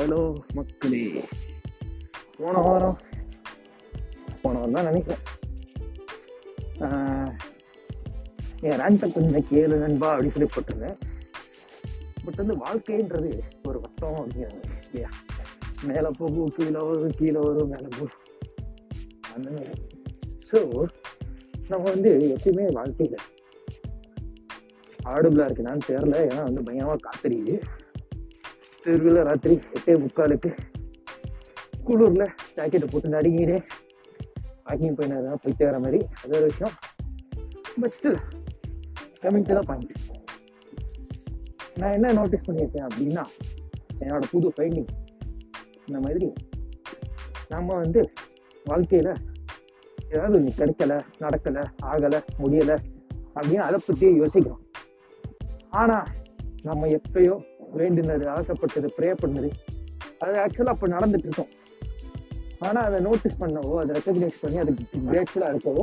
Hello மக்களே. போன வாரம் போன வாரம் தான் நினைக்கிறேன். ஆஹ், என் ரேண்டை கொஞ்சம் கேளு நண்பா அப்படின்னு சொல்லி போட்டிருந்தேன். பட் வந்து வாழ்க்கைன்றது ஒரு வட்டம் அப்படிங்கிறாங்க இல்லையா? மேலே போகும் கீழே வரும் கீழே வரும் மேலே போகும் அந்த மாதிரி. ஸோ நம்ம வந்து எப்பயுமே வாழ்க்கையில் ஆடுபிளா இருக்குதான்னு தெரில ஏன்னா வந்து பயங்கரமாக காத்தறியுது திருவிழா ராத்திரி எட்டே முக்காலுக்கு. குளூரில் ஜாக்கெட்டை போட்டு நடுங்கினே வாக்கிங் போயினா போயிட்டு வர மாதிரி. அது ஒரு விஷயம். But still coming to the point நான் என்ன நோட்டீஸ் பண்ணியிருக்கேன் அப்படின்னா என்னோட புது ஃபைண்டிங் இந்த மாதிரி நம்ம வந்து வாழ்க்கையில் ஏதாவது ஒன்று கிடைக்கல நடக்கலை ஆகலை முடியலை அப்படின்னு அதை பற்றியே யோசிக்கிறோம். ஆனால் நம்ம எப்பயோ வேண்டினது ஆசைப்பட்டது ப்ரே பண்ணது அது ஆக்சுவலாக அப்போ நடந்துட்டு இருக்கோம் ஆனால் அதை நோட்டீஸ் பண்ணவோ அதை ரெக்கக்னைஸ் பண்ணி அதுக்கு கிரேட்ஃபுல்லாக இருக்கவோ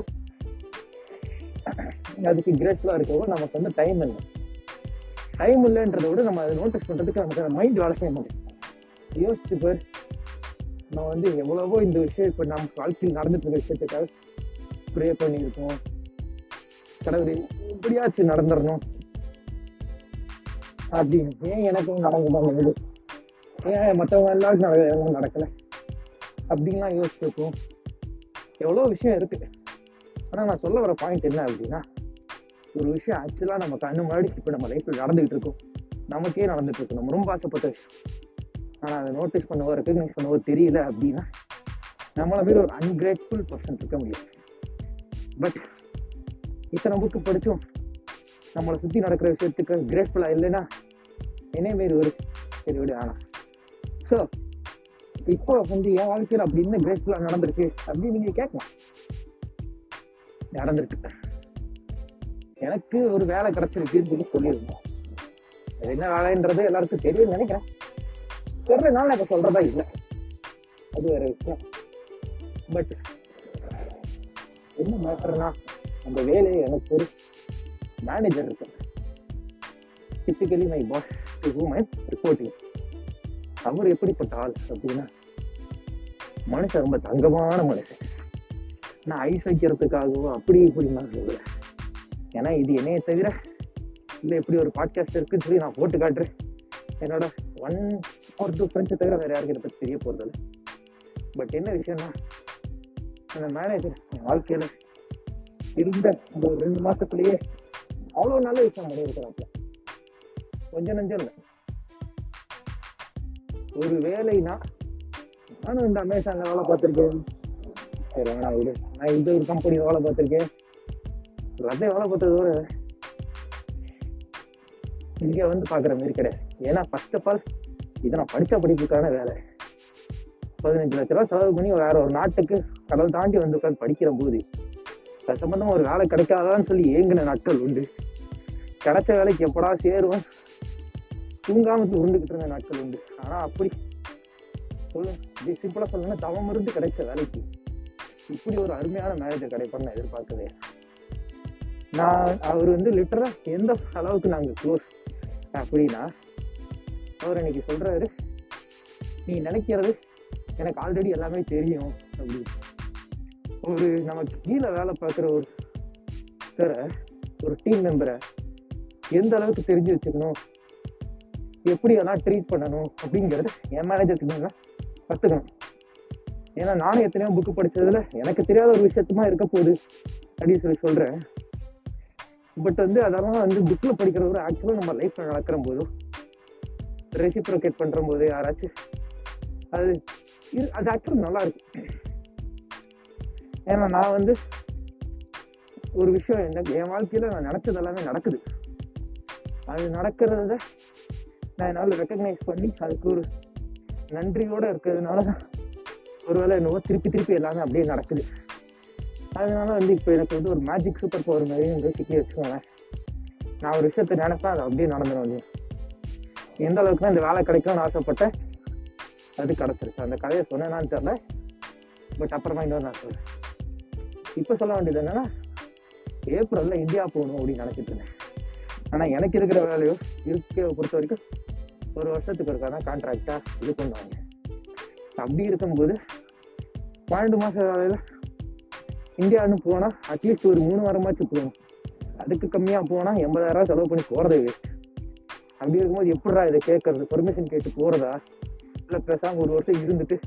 அதுக்கு கிரேட்ஃபுல்லாக இருக்கவோ நமக்கு வந்து டைம் இல்லை. டைம் இல்லைன்றதை விட நம்ம அதை நோட்டீஸ் பண்ணுறதுக்கு நமக்கு மைண்ட் வேலை செய்ய முடியும் யோசிச்சு பேர். நம்ம வந்து எவ்வளவோ இந்த விஷயம் இப்போ நம்ம வாழ்க்கையில் நடந்துட்டு இருக்க விஷயத்துக்காக ப்ரே பண்ணியிருக்கோம். கடவுளே எப்படியாச்சும் நடந்துடணும். அப்படின்னு ஏன் எனக்கும் நடக்க மாட்டேங்குது ஏன் மற்றவங்க எல்லாருக்கும் நடக்க எனக்கு நடக்கலை. அப்படின்லாம் யோசிச்சிருக்கோம். எவ்வளோ விஷயம் இருக்குது ஆனால் நான் சொல்ல வர பாயிண்ட் என்ன அப்படின்னா ஒரு விஷயம் ஆக்சுவலாக நம்ம கண்ணு முன்னாடி இப்போ நம்ம லைஃப்பில் நடந்துகிட்டு இருக்கோம். நமக்கே நடந்துட்டு இருக்கு. நம்ம ரொம்ப ஆசைப்பட்ட விஷயம். ஆனால் அதை நோட்டீஸ் பண்ணவோ ரெக்கக்னைஸ் பண்ணவோ தெரியல அப்படின்னா நம்மளை பேர் ஒரு அன்கிரேட்ஃபுல் பர்சன் இருக்க முடியும் பட் இத்தனை புக்கு படித்தோம். நம்மளை சுற்றி நடக்கிற விஷயத்துக்கு கிரேஸ்ஃபுல்லாக இல்லைன்னா என்னே மாரி ஒரு சரி விடு ஆனா. ஸோ இப்போ வந்து என் வாழ்க்கையில் அப்படி என்ன கிரேஸ்ஃபுல்லாக நடந்திருக்கு அப்படின்னு நீங்கள் கேட்கலாம். நடந்திருக்கு. எனக்கு ஒரு வேலை கிடைச்சிருக்குன்னு சொல்லி சொல்லியிருந்தோம். அது என்ன வேலைன்றது எல்லாருக்கும் தெரியும் நினைக்கிறேன். தெரிஞ்சதுனால நான் இப்போ சொல்றதா இல்லை. அது வேற விஷயம். பட் என்ன மேட்டர்னா அந்த வேலையை எனக்கு ஒரு மேனேஜர் இருக்கு. Typically my boss to whom I reporting அவர் எப்படிப்பட்ட ஆள் அப்படின்னா மனுஷன் ரொம்ப தங்கமான மனுஷன். நான் ஐஸ் வைக்கிறதுக்காகவோ அப்படி இப்படி சொல்லல. ஏன்னா இது என்னையே தவிர இல்லை எப்படி ஒரு பாட்காஸ்ட் இருக்குன்னு சொல்லி நான் போட்டு காட்டுறேன். என்னோட ஒன் ஆர் டூ ஃப்ரெண்ட்ஸை தவிர வேறு யாருக்கு இதை பற்றி தெரிய போகிறதில்ல பட் என்ன விஷயம்னா அந்த மேனேஜர் என் வாழ்க்கையில் இருந்த ஒரு ரெண்டு மாதத்துலேயே அவ்வளோ நல்ல விஷயம் பண்ணியிருக்கிறாப்ல கொஞ்சம் நஞ்சம். இல்லை ஒரு வேலைனா நானும் இந்த அமேசான்ல வேலை பார்த்துருக்கேன். சரி வேணா விடு. நான் இந்த ஒரு கம்பெனியில் வேலை பார்த்துருக்கேன். எல்லாத்தையும் வேலை பார்த்ததோட இங்க வந்து பாக்குற மாதிரி கிடையாது. ஏன்னா ஃபர்ஸ்ட் ஆஃப் ஆல் இதை நான் படித்த படிப்புக்கான வேலை. பதினஞ்சு லட்ச ரூபா செலவு பண்ணி வேற ஒரு நாட்டுக்கு கடல் தாண்டி வந்து உட்காந்து படிக்கிற போது அது சம்பந்தமா ஒரு வேலை கிடைக்காதான்னு சொல்லி ஏங்கின நாட்கள் உண்டு. கிடைச்ச வேலைக்கு எப்படா சேருவேன்? தூங்காம உருண்டுகிட்டு இருந்த நாட்கள் உண்டு. ஆனா அப்படி சொல்லு இப்படி சிம்பிளா சொல்லணும்னா தவம் இருந்து கிடைச்ச வேலைக்கு இப்படி ஒரு அருமையான மேனேஜர் கிடைப்பான்னு நான் எதிர்பார்க்கவே நான் அவர் வந்து லிட்டரா எந்த அளவுக்கு நாங்க க்ளோஸ் அப்படின்னா அவர் இன்னைக்கு சொல்றாரு நீ நினைக்கிறது எனக்கு ஆல்ரெடி எல்லாமே தெரியும் அப்படி ஒரு நமக்கு கீழே வேலை பார்க்குற ஒரு சார ஒரு டீம் மெம்பரை எந்த அளவுக்கு தெரிஞ்சு வச்சுக்கணும்? எப்படி எல்லாம் ட்ரீட் பண்ணணும்? அப்படிங்கிறத என் மேனேஜர் கிட்ட கற்றுக்கணும் ஏன்னா நானும் எத்தனையோ புக்கு படித்ததில் எனக்கு தெரியாத ஒரு விஷயத்துமா இருக்க போகுது அப்படின்னு சொல்லி சொல்கிறேன் பட் வந்து அதெல்லாம் வந்து புக்கில் படிக்கிற ஒரு ஆக்சுவலாக நம்ம லைஃப்பில் நடக்கிற போதும் ரெசிப்ரோகேட் பண்ணுற போது யாராச்சும் அது இது- அது ஆக்சுவலாக நல்லா இருக்கு ஏன்னா நான் வந்து ஒரு விஷயம் என்ன என் வாழ்க்கையில நான் நினைச்சது எல்லாமே நடக்குது. அது நடக்கிறத நான் என்னால் ரெக்கக்னைஸ் பண்ணி அதுக்கு ஒரு நன்றியோட இருக்கிறதுனால தான் ஒருவேளை என்னவோ திருப்பி திருப்பி எல்லாமே அப்படியே நடக்குது. அதனால வந்து இப்போ எனக்கு வந்து ஒரு மேஜிக் சூப்பர் பவர் மாதிரி பேசிக்கலி வச்சுக்கோங்களேன். நான் ஒரு விஷயத்தை நினைப்பேன் அது அப்படியே நடந்துடும் இல்லையா? எந்த அளவுக்கு இந்த வேலை கிடைக்கும்னு ஆசைப்பட்டேன் அது கிடச்சிருச்சு. அந்த கதையை சொன்னேனான்னு தெரில பட் அப்புறமா இன்னொரு நான் சொல்கிறேன் இப்போ சொல்ல வேண்டியது என்னன்னா ஏப்ரலில் இந்தியா போகணும் அப்படின்னு நினைச்சிட்டு இருந்தேன். ஆனால் எனக்கு இருக்கிற வேலையோ இருக்க பொறுத்த வரைக்கும் ஒரு வருஷத்துக்கு ஒருக்கா தான் கான்ட்ராக்டாக இது பண்ணுவாங்க. அப்படி இருக்கும்போது பன்னெண்டு மாத வேலையில் இந்தியான்னு போனால் அட்லீஸ்ட் ஒரு மூணு வாரமாச்சும் போகணும். அதுக்கு கம்மியாக போனால் எண்பதாயிரம் செலவு பண்ணி போகிறதே வேஸ்ட் அப்படி இருக்கும்போது எப்படிடா இதை கேட்கறது? பெர்மிஷன் கேட்டு போகிறதா இல்லை பேசாமல் ஒரு வருஷம் இருந்துட்டு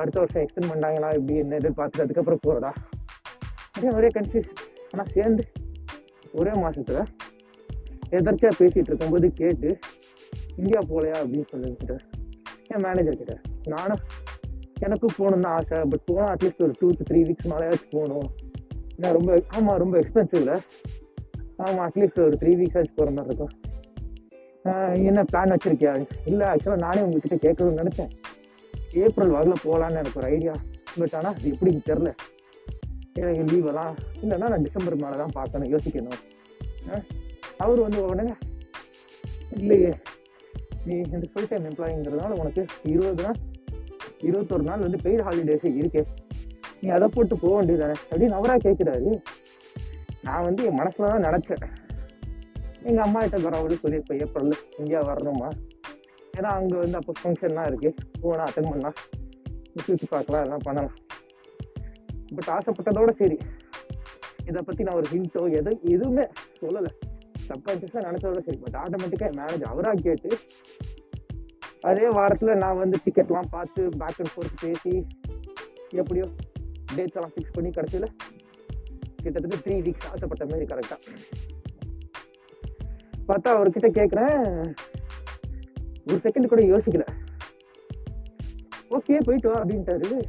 அடுத்த வருஷம் எக்ஸ்டெண்ட் பண்ணாங்களா? இப்படி என்ன எதிர்பார்த்துட்டு அதுக்கப்புறம் போகிறதா அதே ஒரே கன்ஃபியூஸ் ஆனா சேர்ந்து ஒரே மாசத்துல எதர்ச்சியா பேசிட்டு இருக்கும்போது கேட்டு இந்தியா போகலையா அப்படின்னு சொல்லிட்டு என் மேனேஜர் கிட்ட நானும் எனக்கும் போகணும்னு தான் ஆசை பட் போனால் அட்லீஸ்ட் ஒரு டூ டு த்ரீ வீக்ஸ் மேலேயாச்சும் போகணும். ஏன்னா ரொம்ப ஆமாம் ரொம்ப எக்ஸ்பென்சிவ்ல ஆமாம் அட்லீஸ்ட் ஒரு த்ரீ வீக்ஸ் ஆச்சு போகிற மாதிரி இருக்கும். என்ன பிளான் வச்சிருக்கியா? இல்லை ஆக்சுவலாக நானே உங்ககிட்ட கேட்கணும்னு நினச்சேன். ஏப்ரல் வரல போகலான்னு எனக்கு ஒரு ஐடியா பட் ஆனால் அது எப்படின்னு தெரில எனக்கு லீவ் எல்லாம்? இல்லைன்னா நான் டிசம்பர் மேலே தான் பார்க்கணும் யோசிக்கணும். அவர் வந்து உடனே இல்லையே நீ இந்த ஃபுல் டைம் எம்ப்ளாயிங்கிறதுனால உனக்கு இருபது நாள் இருபத்தொரு நாள் வந்து பெயர் ஹாலிடேஸ் இருக்கே. நீ அதை போட்டு போக வேண்டியதானே அப்படின்னு அவராக கேட்குறாரு. நான் வந்து என் மனசில் தான் நினச்சேன். எங்கள் அம்மா கிட்ட பரவாயில்ல சொல்லி இப்போ ஏப்ரலில் இந்தியா வரணுமா? ஏன்னா அங்கே வந்து அப்போ ஃபங்க்ஷன்லாம் இருக்குது போனால் அட்டன் பண்ணலாம். சுற்றி பார்க்கலாம் எல்லாம் பண்ணலாம். பட் ஆசைப்பட்டதோட சரி. இதை பற்றி நான் ஒரு ஹிண்ட்டோ எது எதுவுமே சொல்லலை. சப்கான்ஷியஸாக நினச்சதோட சரி. பட் ஆட்டோமேட்டிக்காக மேனேஜ் அவராக கேட்டு அதே வாரத்தில் நான் வந்து டிக்கெட்லாம் பார்த்து பேக் அண்ட் ஃபோர்த் பேசி எப்படியோ டேட்ஸ் எல்லாம் ஃபிக்ஸ் பண்ணி கடைசியில் கிட்டத்தட்ட த்ரீ வீக்ஸ் ஆசைப்பட்ட மாதிரி கரெக்டாக பார்த்தா அவர்கிட்ட கேட்குறேன் ஒரு செகண்ட் கூட யோசிக்கல. ஓகே போயிட்டு வா அப்படின்ட்டாரு.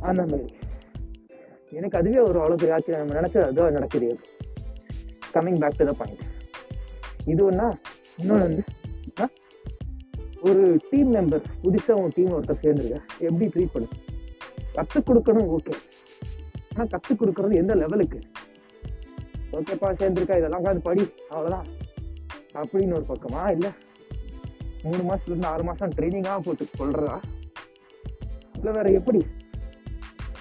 அந்த மாதிரி. எனக்கு அதுவே ஒரு அளவுக்கு ஆச்சு நம்ம நினைச்சது அதுதான் நடக்குது. Coming back to the point இது ஒன்றா இன்னொன்று வந்து ஆ, ஒரு டீம் மெம்பர் புதுசாக உன் டீம் ஒருத்தர் சேர்ந்துருக்க எப்படி ட்ரீட் பண்ணு? கற்றுக் கொடுக்கணும் ஓகே ஆனால் கற்றுக் கொடுக்கறது எந்த லெவலுக்கு ஓகேப்பா சேர்ந்துருக்கா? இதெல்லாம் உட்காந்து படி அவ்வளோதான் அப்படின்னு ஒரு பக்கமா? இல்லை. மூணு மாதத்துலேருந்து ஆறு மாதம் ட்ரைனிங்காக போட்டு சொல்கிறதா இல்லை வேறு எப்படி?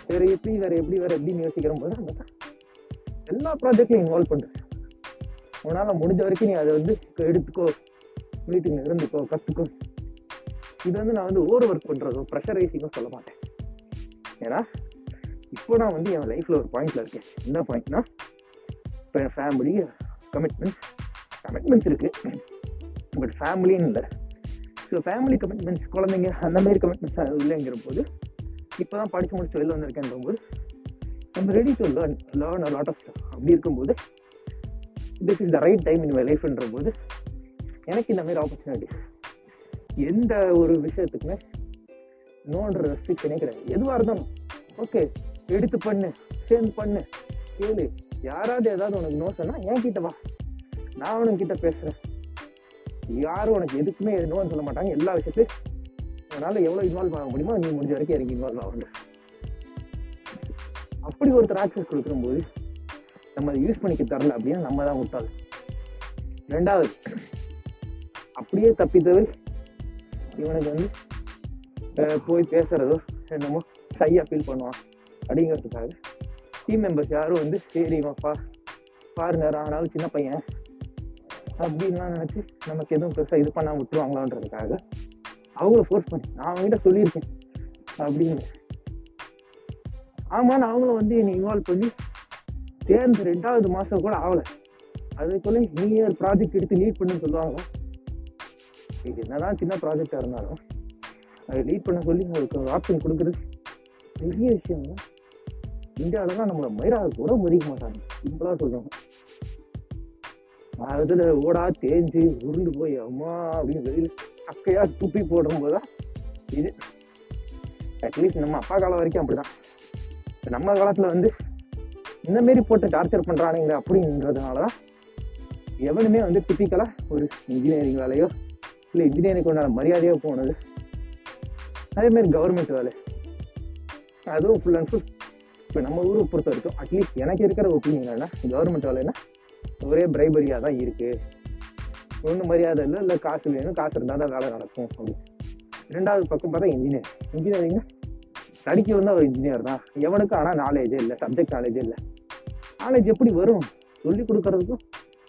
வேற எப்படி வேற எப்படி வேற எப்படின்னு யோசிக்கிற போது அந்த எல்லா ப்ராஜெக்ட்லையும் இன்வால்வ் பண்ணுறேன் உன்னால முடிஞ்ச வரைக்கும் நீ அதை வந்து எடுத்துக்கோ. மீட்டிங்ல இருந்துக்கோ கத்துக்கோ. இது வந்து நான் வந்து ஓவர் ஒர்க் பண்றதோ ப்ரெஷரைசிங்கோ சொல்ல மாட்டேன். ஏன்னா இப்போ நான் வந்து என் லைஃப்ல ஒரு பாயிண்ட்ல இருக்கேன். என்ன பாயிண்ட்னா இப்போ என் ஃபேமிலி கமிட்மெண்ட்ஸ் கமிட்மெண்ட்ஸ் இருக்கு. பட் ஃபேமிலின்னு இல்லை. ஸோ ஃபேமிலி கமிட்மெண்ட்ஸ் குழந்தைங்க அந்த மாதிரி கமிட்மெண்ட்ஸ் இல்லைங்கிற போது இப்போ தான் படிச்சு முடிச்சு வெளில வந்திருக்கேன்ற போது நம்ம ready to learn learn a lot of அப்படி இருக்கும்போது this is the right time in my லைஃப்ன்ற போது எனக்கு இந்த மாதிரி ஆப்பர்ச்சுனிட்டி எந்த ஒரு விஷயத்துக்குமே நோன்ற ரெஸ்ட்ரிக்ஷனே கிடையாது. எதுவாக இருந்தாலும் ஓகே எடுத்து பண்ணு சேர்ந்து பண்ணு கேளு. யாராவது ஏதாவது உனக்கு நோ சொன்னா என் கிட்ட வா. நான் உனக்கிட்ட பேசுறேன். யாரும் உனக்கு எதுக்குமே நோன்னு சொல்ல மாட்டாங்க. எல்லா விஷயத்தையும் அதனால எவ்வளவு இன்வால்வ் ஆக முடியுமோ நீ முடிஞ்ச வரைக்கும் எனக்கு இன்வால்வ் ஆகணும். அப்படி ஒருத்தர் ஆக்சஸ் கொடுக்கும்போது நம்ம அதை யூஸ் பண்ணிக்க தரல அப்படின்னா நம்ம தான் முட்டாள். ரெண்டாவது அப்படியே தப்பித்தவர் இவனுக்கு வந்து போய் பேசுறதோ என்னமோ ஷையா ஃபீல் பண்ணுவான். அப்படிங்கிறதுக்காக டீம் மெம்பர்ஸ் யாரும் வந்து சரி பா பாருங்க ஆனாலும் சின்ன பையன். அப்படின்லாம் நினச்சி நமக்கு எதுவும் பெருசாக இது பண்ணாம விட்டுருவாங்களான்றதுக்காக அவங்கள ஃபோர்ஸ் பண்ணி. நான் அவங்ககிட்ட சொல்லியிருக்கேன். அப்படின்னு. ஆமாம் நான் அவங்கள வந்து என்னை இன்வால்வ் பண்ணி சேர்ந்து ரெண்டாவது மாதம் கூட ஆகலை. அதுக்குள்ள நீ ஒரு ப்ராஜெக்ட் எடுத்து லீட் பண்ணுன்னு சொல்லுவாங்க. இது என்னதான் சின்ன ப்ராஜெக்டாக இருந்தாலும் அதை லீட் பண்ண சொல்லி உங்களுக்கு ஒரு ஆப்ஷன் கொடுக்குறது பெரிய விஷயம் தான் இந்தியாவில தான் நம்மளை மயிராக கூட மதிக்க மாட்டாங்க. சிம்பிளாக சொல்லுவாங்க அதில் ஓடா தேஞ்சு உருண்டு போய் அம்மா அப்படின்னு வெளியில அக்கையா துப்பி போடும்போது தான் இது அட்லீஸ்ட் நம்ம அப்பா காலம் வரைக்கும் அப்படிதான். இப்போ நம்ம காலத்துல வந்து இந்த மாரி போட்டு டார்ச்சர் பண்றானுங்க அப்படின்றதுனாலதான் எவனுமே வந்து டிப்பிக்கலா ஒரு இன்ஜினியரிங் வேலையோ இல்லை இன்ஜினியரிங் உண்டான மரியாதையோ போனது. அதே மாதிரி கவர்மெண்ட் வேலை. அதுவும் ஃபுல் அண்ட் ஃபுல் இப்போ நம்ம ஊரை பொறுத்த வரைக்கும் அட்லீஸ்ட் எனக்கு இருக்கிற ஒப்பீனியன் என்ன கவர்மெண்ட் வேலைன்னா ஒரே பிரைபரியாக தான் இருக்குது ஒன்றும் மரியாதை இல்லை இல்லை காசு வேணும் காசு இருந்தால் தான் வேலை நடக்கும் அப்படின்னு. ரெண்டாவது பக்கம் பார்த்தா இன்ஜினியர் இன்ஜினியரிங் படிக்க வந்து அவர் இன்ஜினியர் தான். எவனுக்கும் ஆனால் நாலேஜே இல்லை சப்ஜெக்ட் நாலேஜே இல்லை. நாலேஜ் எப்படி வரும்? சொல்லி கொடுக்கறதுக்கும்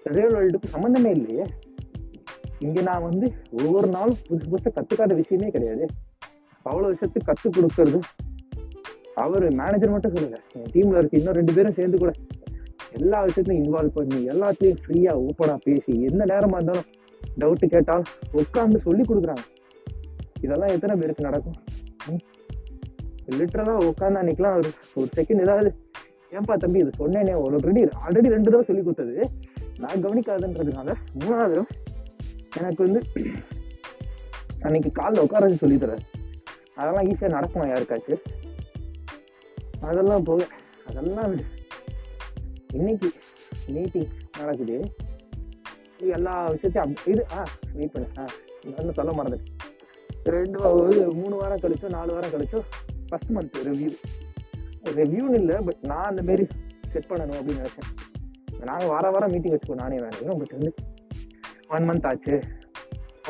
ரியல் வேர்ல்டுக்கும் சம்மந்தமே இல்லையே. இங்கே நான் வந்து ஒவ்வொரு நாளும் புதுசு புதுசாக கற்றுக்காத விஷயமே கிடையாது. அவ்வளோ விஷயத்துக்கு கற்றுக் கொடுக்கறது. அவர் மேனேஜர் மட்டும் சொல்லுங்க என் டீமில் இருக்க இன்னும் ரெண்டு பேரும் சேர்ந்து கூட எல்லா விஷயத்தையும் இன்வால்வ் பண்ணி எல்லாத்தையும் ஃப்ரீயாக ஓப்பனாக பேசி எந்த நேரமாக இருந்தாலும் டவுட்டு கேட்டால் உட்காந்து சொல்லி கொடுக்குறாங்க. இதெல்லாம் எத்தனை பேருக்கு நடக்கும்? லிட்டரலாக உட்காந்து அன்றைக்கலாம் ஒரு ஒரு செகண்ட் ஏதாவது ஏன்பா தம்பி இது சொன்னேனே ஆல்ரெடி ஆல்ரெடி ரெண்டு தடவை சொல்லி கொடுத்தது. நான் கவனிக்காதுன்றதுனால மூணாவது தடவை எனக்கு வந்து அன்னைக்கு காலில் உட்கார வச்சு சொல்லி அதெல்லாம் ஈஸியாக நடக்குமா யாருக்காச்சும்? அதெல்லாம் போக அதெல்லாம் விடு. இன்னைக்கு மீட்டிங் நடக்குது. எல்லா விஷயத்தையும் இது ஆ வெயிட் பண்ணு ஆ இன்னும் சொல்ல மறந்து ரெண்டு மூணு வாரம் கழிச்சோ நாலு வாரம் கழிச்சோ ஃபர்ஸ்ட் மந்த் ரிவ்யூ ரிவ்யூன்னு இல்லை பட் நான் அந்த மாரி செட் பண்ணணும் அப்படின்னு நினைச்சேன். நாங்கள் வார வாரம் மீட்டிங் வச்சுக்கோ நானே வேணும் உங்களுக்கு வந்து ஒன் மந்த் ஆச்சு.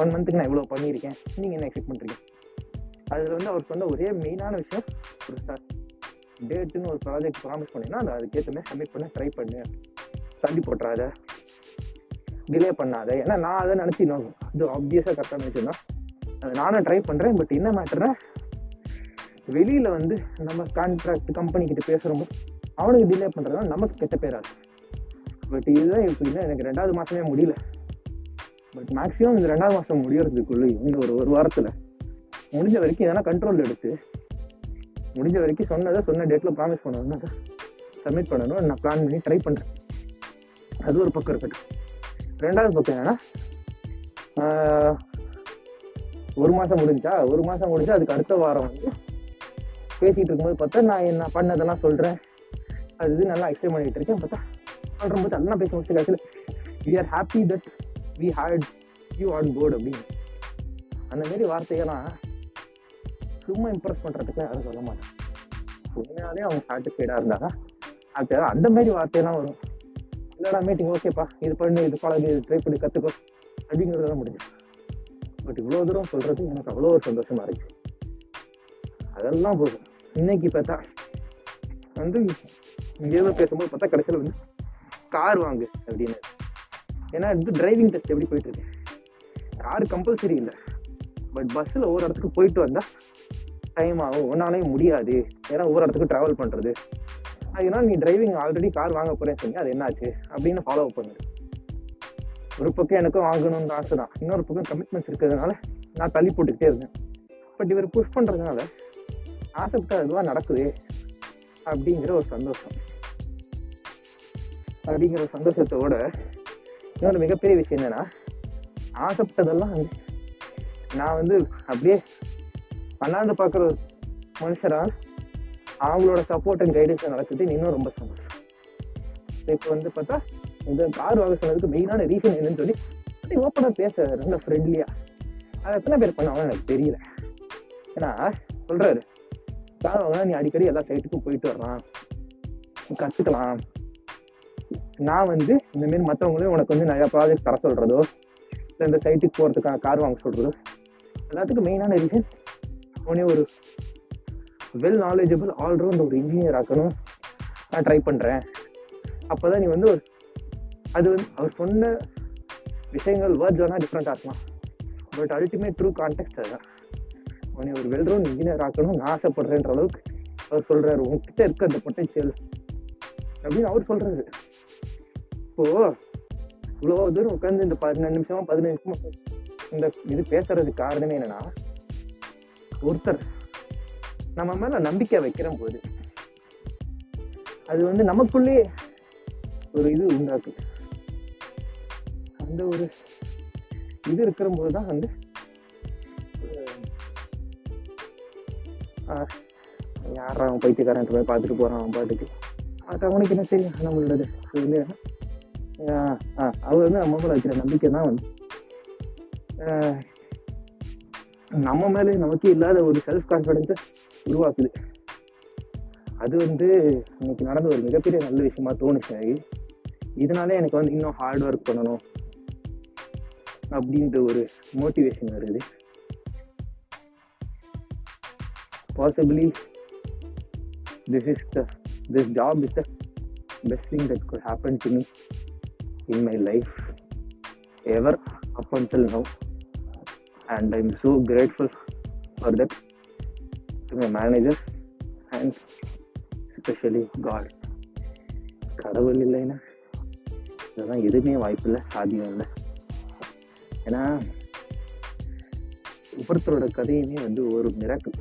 ஒன் மந்த்துக்கு நான் இவ்வளோ பண்ணியிருக்கேன். நீங்கள் என்ன எக்ஸ்பெக்ட் பண்ணுறீங்க அதில் வந்து அவர் சொன்ன ஒரே மெயினான விஷயம் ஒரு சார் டேட்டுன்னு ஒரு ப்ராஜெக்ட் ப்ராமிஸ் பண்ணீங்கன்னா அதை அதுக்கேற்ற மாதிரி சப்மிட் பண்ண ட்ரை பண்ணு. தள்ளி போட்டுறாத. டிலே பண்ணாத. ஏன்னா நான் அதை நினச்சி இன்னும் இது ஆப்வியஸாக கரெக்டாக நினச்சிருந்தேன் அதை நானும் ட்ரை பண்ணுறேன் பட் என்ன மேட்டர்னா வெளியில் வந்து நம்ம கான்ட்ராக்ட் கம்பெனி கிட்ட அவனுக்கு டிலே பண்ணுறதுனால நமக்கு கெட்ட பேராது பட் இதுதான் எப்படின்னா எனக்கு ரெண்டாவது மாதமே முடியல. பட் மேக்ஸிமம் இந்த ரெண்டாவது மாதம் முடியறதுக்குள்ளே இந்த ஒரு ஒரு வாரத்தில் முடிஞ்ச வரைக்கும் இதெல்லாம் கண்ட்ரோல் எடுத்து முடிஞ்ச வரைக்கும் சொன்னதை சொன்ன டேட்டில் ப்ராமிஸ் பண்ணணும் சப்மிட் பண்ணணும். நான் பிளான் பண்ணி ட்ரை பண்ணுறேன் அது ஒரு பக்கம் இருக்கட்டும். ரெண்டாவது பக்கம் என்னன்னா ஒரு மாதம் முடிஞ்சா ஒரு மாதம் முடிஞ்சா அதுக்கு அடுத்த வாரம் வந்து பேசிகிட்டு இருக்கும்போது பார்த்தா நான் என்ன பண்ணதெல்லாம் சொல்கிறேன் அது இது நல்லா எக்ஸ்பிளைன் பண்ணிகிட்டு இருக்கேன். பார்த்தா சொல்கிற போது அதெல்லாம் பேச முடிச்சு கடைசியில் we are happy that we had you on board அப்படின்னு. அந்த மாதிரி வார்த்தையெல்லாம் சும்மா இம்ப்ரெஸ் பண்ணுறதுக்கு யாரும் சொல்ல மாட்டேன் உண்மையாலே அவங்க சாட்டிஸ்ஃபைடாக இருந்தாங்க. அது அந்த மாதிரி வார்த்தையெல்லாம் வரும். இல்லைடா மீட்டிங் ஓகேப்பா இது பண்ணி இது பழகு இது ட்ரை பண்ணி கற்றுக்கோ அப்படிங்கிறதெல்லாம் முடிஞ்சு பட் இவ்வளோ தூரம் சொல்கிறது எனக்கு அவ்வளோ ஒரு சந்தோஷமாக இருக்கு. அதெல்லாம் போதும். இன்னைக்கு பார்த்தா வந்து இங்கேயோ பேசும்போது பார்த்தா கடைசியில் வந்து கார் வாங்கு அப்படின்னு. ஏன்னா இது டிரைவிங் டெஸ்ட் எப்படி போயிட்டு இருக்கு? கார் கம்பல்சரி இல்லை. பட் பஸ்ஸில் ஒவ்வொரு இடத்துக்கு போயிட்டு வந்தால் டைம் ஆகும். ஒன்னாலே முடியாது. ஏன்னா ஒவ்வொரு இடத்துக்கு ட்ராவல் பண்ணுறது அதனால நீ டிரைவிங் ஆல்ரெடி கார் வாங்க போகிறேன்னு சொன்னி அது என்னாச்சு? அப்படின்னு ஃபாலோ அப் பண்ணுது ஒரு பக்கம் எனக்கும் வாங்கணும்னு ஆசை தான். இன்னொரு பக்கம் கமிட்மெண்ட்ஸ் இருக்கிறதுனால நான் தள்ளி போட்டுக்கிட்டே இருந்தேன். பட் இவர் புஷ் பண்ணுறதுனால ஆசைப்பட்ட அதுவாக நடக்குது அப்படிங்கிற ஒரு சந்தோஷம். அப்படிங்கிற சந்தோஷத்தோட இன்னொரு மிகப்பெரிய விஷயம் என்னன்னா ஆசைப்பட்டதெல்லாம் நான் வந்து அப்படியே அண்ணாந்து பார்க்குற மனுஷரா? அவங்களோட சப்போர்ட் அண்ட் கைடன்ஸ் நடக்குது இன்னும் ரொம்ப சந்தோஷம் இப்போ வந்து பார்த்தா இந்த கார் வாங்க சொன்னதுக்கு மெயினான ரீசன் என்னன்னு சொல்லி அப்படி ஓப்பனாக பேச ரொம்ப ஃப்ரெண்ட்லியா அதை எத்தனை பேர் பண்ணாலும் எனக்கு தெரியல. ஏன்னா சொல்றாரு கார் வாங்கினா நீ அடிக்கடி எல்லா சைட்டுக்கும் போயிட்டு வரலாம். கற்றுக்கலாம் நான் வந்து இந்தமாரி மற்றவங்களையும் உனக்கு வந்து நிறையா ப்ராஜெக்ட் தர சொல்றதோ இல்லை இந்த சைட்டுக்கு போகிறதுக்கான கார் வாங்க சொல்றதோ எல்லாத்துக்கும் மெயினான ரீசன் உடனே ஒரு வெல் நாலேஜபிள் ஆல்ரவுண்ட் ஒரு இன்ஜினியர் ஆக்கணும். நான் ட்ரை பண்ணுறேன் அப்போதான் நீ வந்து ஒரு அது வந்து அவர் சொன்ன விஷயங்கள் வேர்ட்ஸ் வேணால் டிஃப்ரெண்ட்டாக இருக்கலாம். பட் அல்டிமேட் ட்ரூ கான்டெக்ட் அதுதான். உன்னை ஒரு வெல்ரவுண்ட் இன்ஜினியர் ஆக்கணும்னு நான் ஆசைப்படுறேன்ற அளவுக்கு அவர் சொல்கிறார் உன்கிட்ட இருக்க அந்த பொட்டன்ஷியல் அப்படின்னு அவர் சொல்கிறாரு இப்போது இவ்வளோ தூரம் உட்காந்து இந்த பதினஞ்சு நிமிஷமா பதினஞ்சு நிமிஷமா இந்த இது பேசுறதுக்கு காரணமே என்னன்னா ஒருத்தர் நம்ம மேல நம்பிக்கை வைக்கிற போது அது வந்து நமக்குள்ளே ஒரு இது உண்டாக்கு அந்த ஒரு இது இருக்கிற போது தான் வந்து ஆஹ், அவன் பைத்தியக்காரன் போய் பார்த்துட்டு போறான் அவன் பாட்டுக்கு. அது அவனுக்கு என்ன தெரியும்? நம்மளோடது. வந்து அவர் வந்து நம்ம மேல வைக்கிற நம்பிக்கை தான் வந்து நம்ம மேலே நமக்கு இல்லாத ஒரு செல்ஃப் கான்ஃபிடென்ஸை உருவாக்குது. அது வந்து இன்னைக்கு நடந்த ஒரு மிகப்பெரிய நல்ல விஷயமா தோணுச்சு. இதனாலே எனக்கு வந்து இன்னும் ஹார்ட் ஒர்க் பண்ணணும் அப்படின்ற ஒரு மோட்டிவேஷன் வருது. Possibly this is the this job is the best thing that could happen to in my life ever up up until now. And i'm so grateful for that. To my manager and especially god. கடவுள் இல்லைன்னா இதெல்லாம் எதுவுமே வாய்ப்பில்லை சாத்தியம் இல்லை. ஏன்னா ஒவ்வொருத்தரோட கதையுமே வந்து ஒரு மிராக்கள்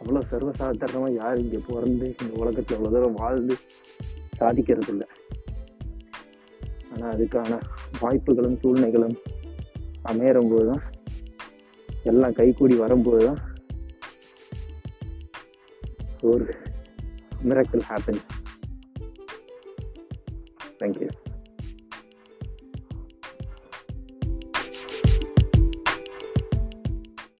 அவ்வளோ சர்வசாதாரணமாக யார் இங்கே பிறந்து இந்த உலகத்தில் அவ்வளோ தூரம் வாழ்ந்து சாதிக்கிறது இல்லை ஆனால் அதுக்கான வாய்ப்புகளும் சூழ்நிலைகளும் அமையறும்போது தான் எல்லாம் கைகூடி வரும்போது தான் ஒரு மிராக்கிள் ஹேப்பன் தேங்க்யூ